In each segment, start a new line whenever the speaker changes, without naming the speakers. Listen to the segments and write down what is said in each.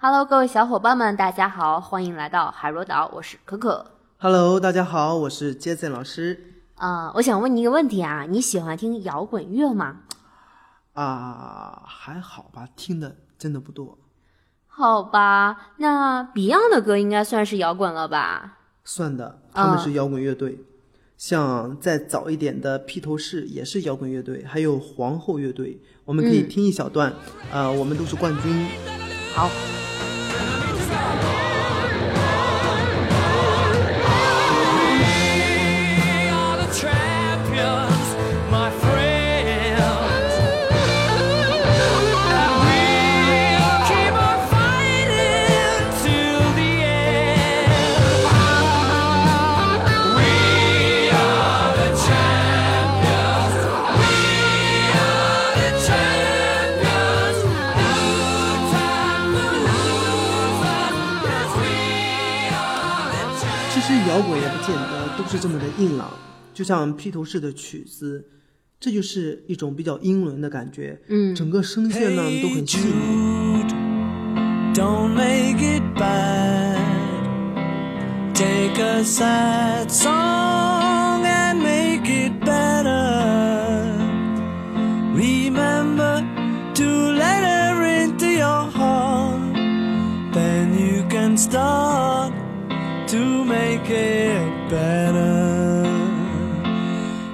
Hello，各位小伙伴们，大家好，欢迎来到海螺岛，我是可可。
Hello，大家好，我是杰森老师。
啊、我想问你一个问题啊，你喜欢听摇滚乐吗？
啊，还好吧，听的真的不多，
好吧，那 Beyond 的歌应该算是摇滚了吧？
算的，他们
啊
是摇滚乐队。像再早一点的披头士也是摇滚乐队，还有皇后乐队，我们可以
嗯
听一小段。呃，我们都是冠军。
好，
摇滚也不见得都是这么的硬朗，就像披头士的曲子，这就是一种比较英伦的感觉。
嗯
整个声线呢都很细腻。
Don't make it bad. Take a sad song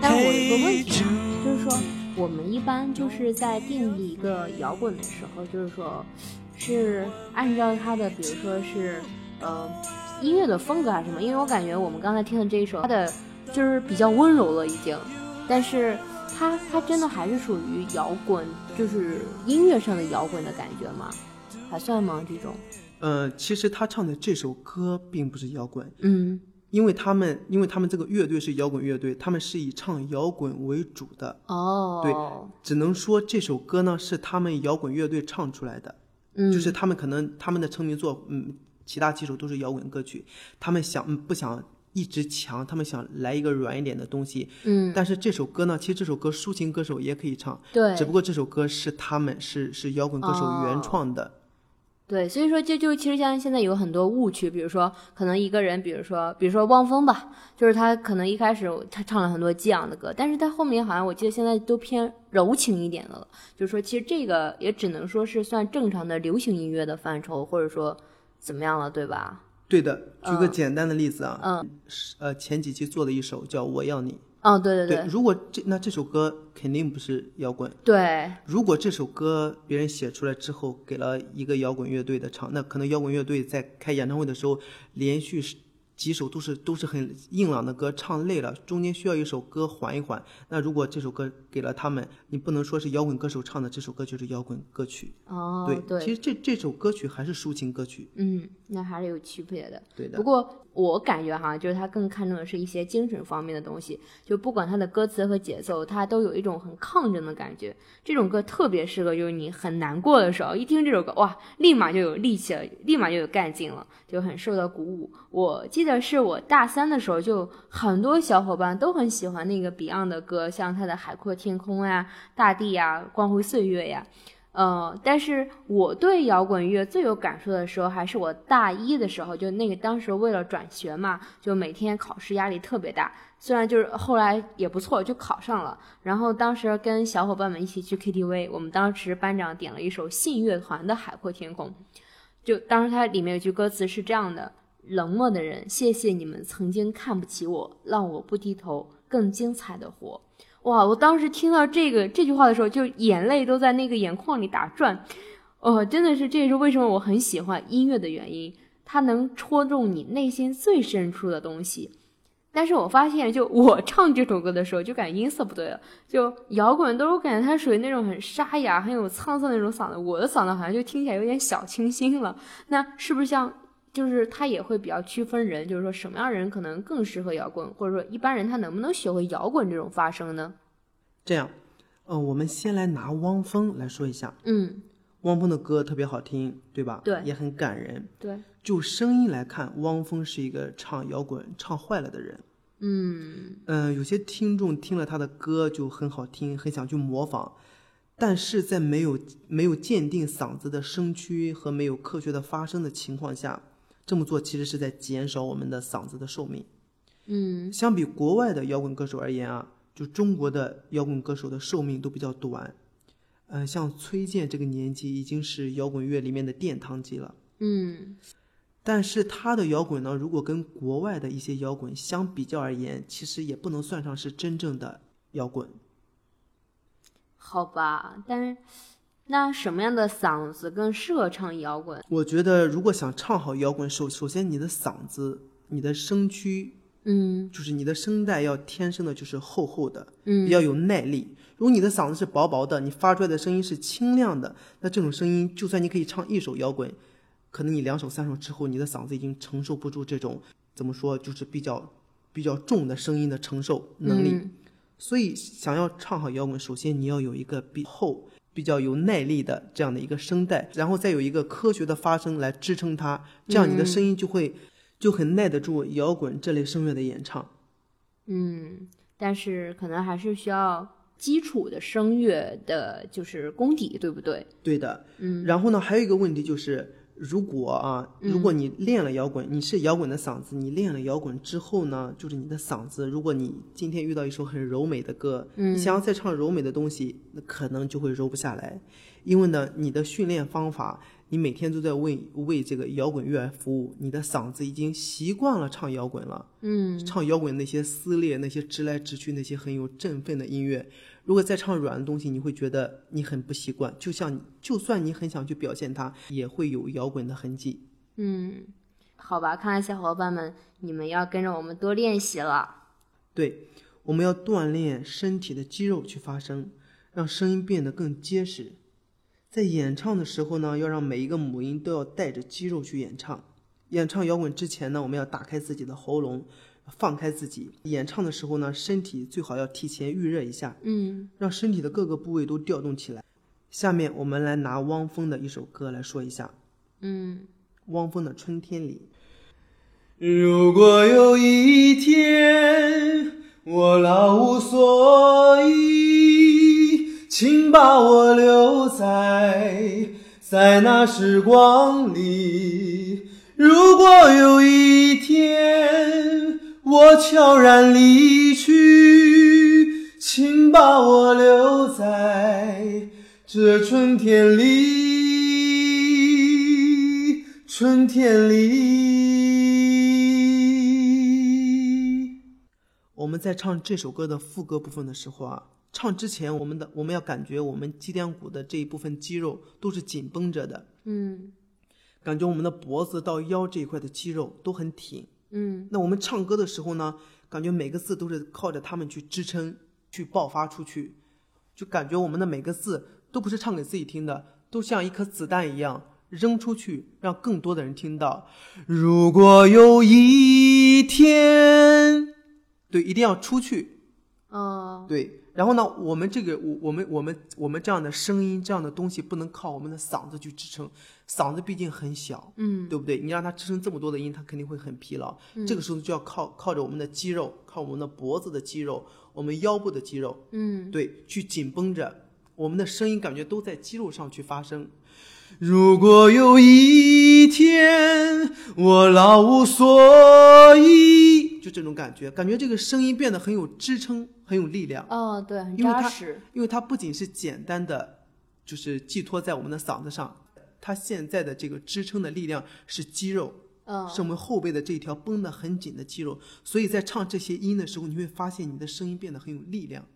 但我有一个问题啊.就是说我们一般就是在定义一个摇滚的时候，就是说是按照它的，比如说是呃音乐的风格还是什么？因为我感觉我们刚才听的这一首，它的就是比较温柔了已经，但是它它真的还是属于摇滚，就是音乐上的摇滚的感觉吗？还算吗？这种？
呃，其实他唱的这首歌并不是摇滚，
嗯
因为他们因为他们这个乐队是摇滚乐队，他们是以唱摇滚为主的，
哦，对
只能说这首歌呢是他们摇滚乐队唱出来的，
嗯，
就是他们可能他们的成名作，嗯，其他几首都是摇滚歌曲，他们想嗯不想一直强，他们想来一个软一点的东西，
嗯。
但是这首歌呢，其实这首歌抒情歌手也可以唱，
对，
只不过这首歌是他们是是摇滚歌手原
哦
创的，
对，所以说这就其实像现在有很多误区，比如说可能一个人，比如说比如说汪峰吧，就是他可能一开始他唱了很多激昂的歌，但是他后面好像我记得现在都偏柔情一点的了，就是说其实这个也只能说是算正常的流行音乐的范畴，或者说怎么样了，对吧？
对的。举个
嗯
简单的例子啊，
嗯，
是呃前几期做的一首叫《我要你》，
哦，对对对
如果这那这首歌肯定不是摇滚。
对，
如果这首歌别人写出来之后给了一个摇滚乐队的唱，那可能摇滚乐队在开演唱会的时候，连续几首都是都是很硬朗的歌，唱累了，中间需要一首歌缓一缓。那如果这首歌给了他们，你不能说是摇滚歌手唱的，这首歌就是摇滚歌曲。
哦，
对，
对，
其实这这首歌曲还是抒情歌曲。
嗯，那还是有区别的。
对的
不。过我感觉哈，就是他更看重的是一些精神方面的东西，就不管他的歌词和节奏，他都有一种很抗争的感觉。这种歌特别适合，就是你很难过的时候，一听这首歌，哇，立马就有力气了，立马就有干劲了，就很受到鼓舞。我记得是我大三的时候，就很多小伙伴都很喜欢那个 Beyond 的歌，像他的《海阔天空》呀、《大地》呀、《光辉岁月》呀。呃，但是我对摇滚乐最有感受的时候，还是我大一的时候，就那个当时为了转学嘛，就每天考试压力特别大。虽然就是后来也不错，就考上了。然后当时跟小伙伴们一起去 KTV，我们当时班长点了一首信乐团的《海阔天空》，就当时它里面有句歌词是这样的：冷漠的人，谢谢你们曾经看不起我，让我不低头，更精彩的活。哇！我当时听到这个这句话的时候，就眼泪都在那个眼眶里打转。哦，真的是，这也是为什么我很喜欢音乐的原因，它能戳中你内心最深处的东西。但是我发现，就我唱这首歌的时候，就感觉音色不对了。就摇滚都我感觉它属于那种很沙哑、很有沧桑那种嗓子，我的嗓子好像就听起来有点小清新了。那是不是像，就是他也会比较区分人，就是说什么样人可能更适合摇滚，或者说一般人他能不能学会摇滚这种发声呢？
这样，呃，我们先来拿汪峰来说一下。
嗯，
汪峰的歌特别好听，对吧？
对
也很感人。
对，
就声音来看，汪峰是一个唱摇滚唱坏了的人。
嗯
嗯、有些听众听了他的歌就很好听，很想去模仿，但是在没有没有鉴定嗓子的声区和没有科学的发声的情况下，这么做其实是在减少我们的嗓子的寿命。
嗯
相比国外的摇滚歌手而言啊，就中国的摇滚歌手的寿命都比较短。嗯、像崔健这个年纪已经是摇滚乐里面的殿堂级了。
嗯
但是他的摇滚呢，如果跟国外的一些摇滚相比较而言，其实也不能算上是真正的摇滚。
好吧，但是那什么样的嗓子更适合唱摇滚？
我觉得，如果想唱好摇滚，首首先你的嗓子、你的声区，
嗯
就是你的声带要天生的就是厚厚的，
嗯
比较有耐力。如果你的嗓子是薄薄的，你发出来的声音是清亮的，那这种声音，就算你可以唱一首摇滚，可能你两首、三首之后，你的嗓子已经承受不住这种怎么说，就是比较比较重的声音的承受能力。
嗯
所以，想要唱好摇滚，首先你要有一个比厚、比较有耐力的这样的一个声带，然后再有一个科学的发声来支撑它，这样你的声音就会、就很耐得住摇滚这类声乐的演唱。
嗯，但是可能还是需要基础的声乐的，就是功底，对不对？
对的，
嗯，
然后呢，还有一个问题就是，如果啊，如果你练了摇滚，你是摇滚的嗓子，你练了摇滚之后呢，就是你的嗓子，如果你今天遇到一首很柔美的歌，你想要再唱柔美的东西，那可能就会柔不下来，因为呢，你的训练方法，你每天都在为为这个摇滚乐服务，你的嗓子已经习惯了唱摇滚了。
嗯。
唱摇滚那些撕裂、那些直来直去、那些很有振奋的音乐，如果再唱软的东西，你会觉得你很不习惯。就像你，就算你很想去表现它，也会有摇滚的痕迹。
嗯，好吧，看来小伙伴们你们要跟着我们多练习了。
对，我们要锻炼身体的肌肉去发声，让声音变得更结实。在演唱的时候呢，要让每一个母音都要带着肌肉去演唱。演唱摇滚之前呢，我们要打开自己的喉咙，放开自己。演唱的时候呢，身体最好要提前预热一下，
嗯
让身体的各个部位都调动起来。下面我们来拿汪峰的一首歌来说一下，
嗯
汪峰的《春天里》。
如果有一天我老无所依，请把我留在在那时光里。如果有一天我悄然离去，请把我留在这春天里，春天里。
我们在唱这首歌的副歌部分的时候啊，唱之前我们的我们要感觉我们脊梁骨的这一部分肌肉都是紧绷着的，
嗯
感觉我们的脖子到腰这一块的肌肉都很挺。
嗯
那我们唱歌的时候呢，感觉每个字都是靠着他们去支撑、去爆发出去，就感觉我们的每个字都不是唱给自己听的，都像一颗子弹一样扔出去，让更多的人听到。
如果有一天，
对，一定要出去。
嗯
对，然后呢，我们这个我我们我们我们这样的声音这样的东西不能靠我们的嗓子去支撑，嗓子毕竟很小，
嗯
对不对？你让它支撑这么多的音，它肯定会很疲劳。这个时候就要靠靠着我们的肌肉，靠我们的脖子的肌肉，我们腰部的肌肉，
嗯
对，去紧绷着，我们的声音感觉都在肌肉上去发声。
如果有一天我老无所依，
就这种感觉，感觉这个声音变得很有支撑，很有力量。
哦对，很
因为它
扎实。
因为它不仅是简单的，就是寄托在我们的嗓子上，它现在的这个支撑的力量是肌肉，
嗯
是我们后背的这一条绷得很紧的肌肉。所以在唱这些音的时候，你会发现你的声音变得很有力量，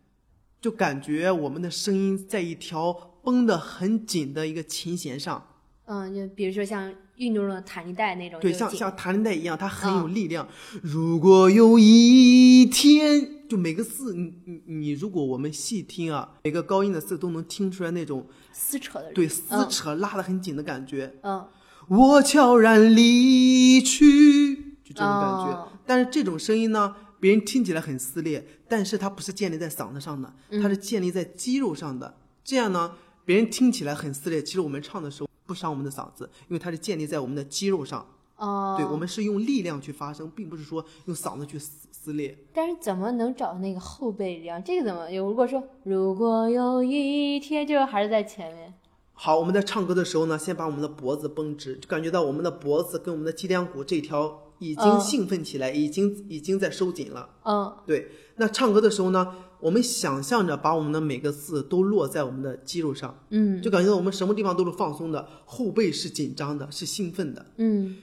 就感觉我们的声音在一条绷得很紧的一个琴弦上，
嗯，就比如说像运动中的弹力带那种，
对，像像弹力带一样，它很有
嗯
力量。如果有一天，就每个字，你你你，如果我们细听啊，每个高音的字都能听出来那种
撕扯的，
对撕
嗯
扯拉得很紧的感觉。
嗯
我悄然离去，就这种感觉。
哦
但是这种声音呢，别人听起来很撕裂，但是它不是建立在嗓子上的，它是建立在肌肉上的。这样呢，别人听起来很撕裂，其实我们唱的时候不伤我们的嗓子，因为它是建立在我们的肌肉上。
哦，
对，我们是用力量去发声，并不是说用嗓子去撕撕裂。
但是怎么能找那个后背力量？这个怎么有？如果说如果有一天，这个还是在前面。
好，我们在唱歌的时候呢，先把我们的脖子绷直，就感觉到我们的脖子跟我们的脊梁骨这条已经
嗯
兴奋起来，已经已经在收紧了。
嗯
对，那唱歌的时候呢，我们想象着把我们的每个字都落在我们的肌肉上，
嗯
就感觉到我们什么地方都是放松的，后背是紧张的，是兴奋的，
嗯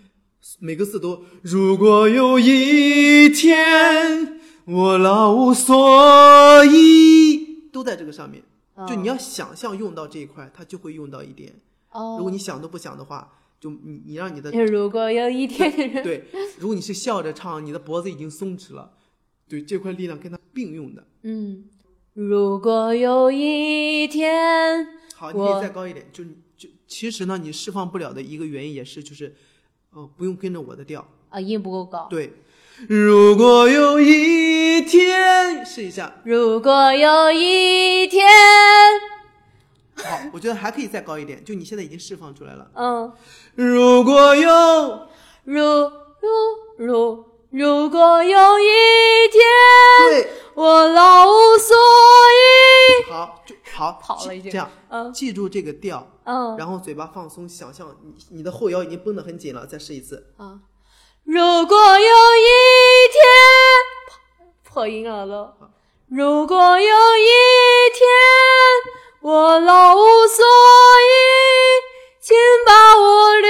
每个字都。如果有一天我老无所依，都在这个上面。就你要想象用到这一块，它就会用到一点。
哦，
如果你想都不想的话，就你你让你的
如果有一天，
对，如果你是笑着唱，你的脖子已经松弛了，对这块力量跟它并用的。
嗯，如果有一天，
好，你可以再高一点，就就其实呢，你释放不了的一个原因也是就是，呃，不用跟着我的调，
啊，音不够高。
对。如果有一天，试一下，
如果有一天，
好，我觉得还可以再高一点，就你现在已经释放出来了。
嗯，
如果有，
如如如如果有一
好，
跑了已经
这样，
嗯
记住这个调，
嗯
然后嘴巴放松，想象你你的后腰已经绷得很紧了，再试一次。
啊，如果有一天，破音了都。如果有一天我老无所依，请把我留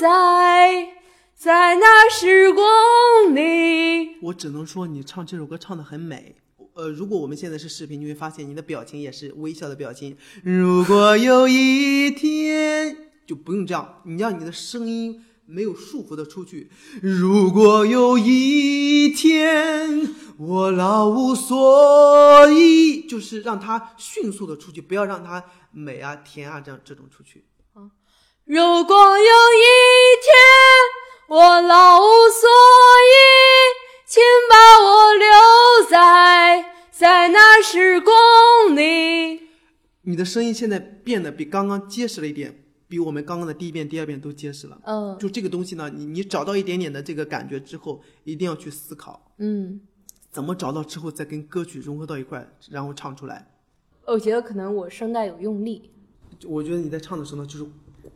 在在那时光里。
我只能说你唱这首歌唱的很美。呃，如果我们现在是视频，你会发现你的表情也是微笑的表情。如果有一天，就不用这样，你让你的声音没有束缚的出去。如果有一天我老无所依，就是让它迅速的出去，不要让它美啊、甜啊这样这种出去。
如果有一天我老无所依，请把我留那时光里。
你的声音现在变得比刚刚结实了一点，比我们刚刚的第一遍、第二遍都结实了。
嗯
就这个东西呢，你你找到一点点的这个感觉之后，一定要去思考
嗯，
怎么找到之后再跟歌曲融合到一块，然后唱出来。
我觉得可能我声带有用力，
我觉得你在唱的时候呢，就是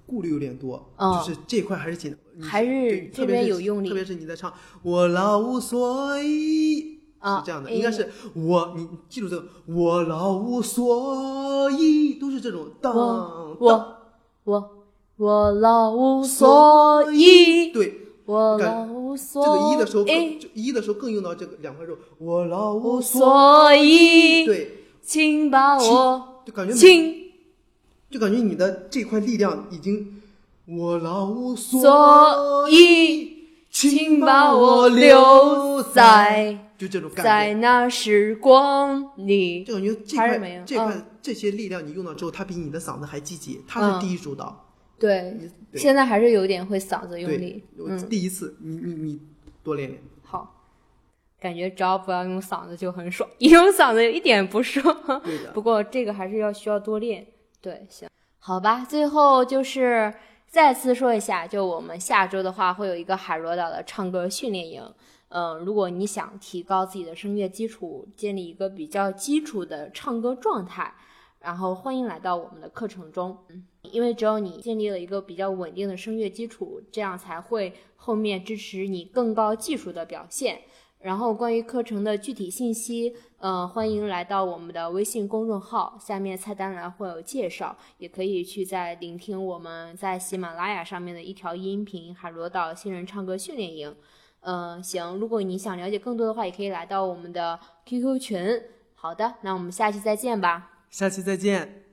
顾虑有点多，
嗯
就是这一块还是紧
还是
对
这边有用力
特别是你在唱“我老无所依”，
啊
是这样的，
哎。
应该是我，你你记住这个“我老无所依”，都是这种当
我我我我老无所依，
对。
我老无所
这
所
个一的时候更，就一的时候更用到这个两块肉，我老无
无所依，
对，
请把我
就感觉
请。
就感觉你的这块力量已经，我老无
所依，请把我留在
就这种
在
感觉，
那时光里。还是没有
块这块
嗯
这些力量你用到之后，它比你的嗓子还积极，它
嗯
是第一主导。
对，
对
现在还是有点会嗓子用力。，
第一次，你你你多练练。
好，感觉只要不要用嗓子就很爽，一用嗓子一点不爽。
对的，
不过这个还是要需要多练。对，行，好吧。最后就是再次说一下，就我们下周的话会有一个海螺岛的唱歌训练营。嗯，如果你想提高自己的声乐基础，建立一个比较基础的唱歌状态，然后欢迎来到我们的课程中。嗯，因为只有你建立了一个比较稳定的声乐基础，这样才会后面支持你更高技术的表现。然后关于课程的具体信息，呃，欢迎来到我们的微信公众号，下面菜单栏会有介绍，也可以去再聆听我们在喜马拉雅上面的一条音频《海螺岛新人唱歌训练营》。嗯、行，如果你想了解更多的话，也可以来到我们的 QQ 群。好的，那我们下期再见吧。
下期再见。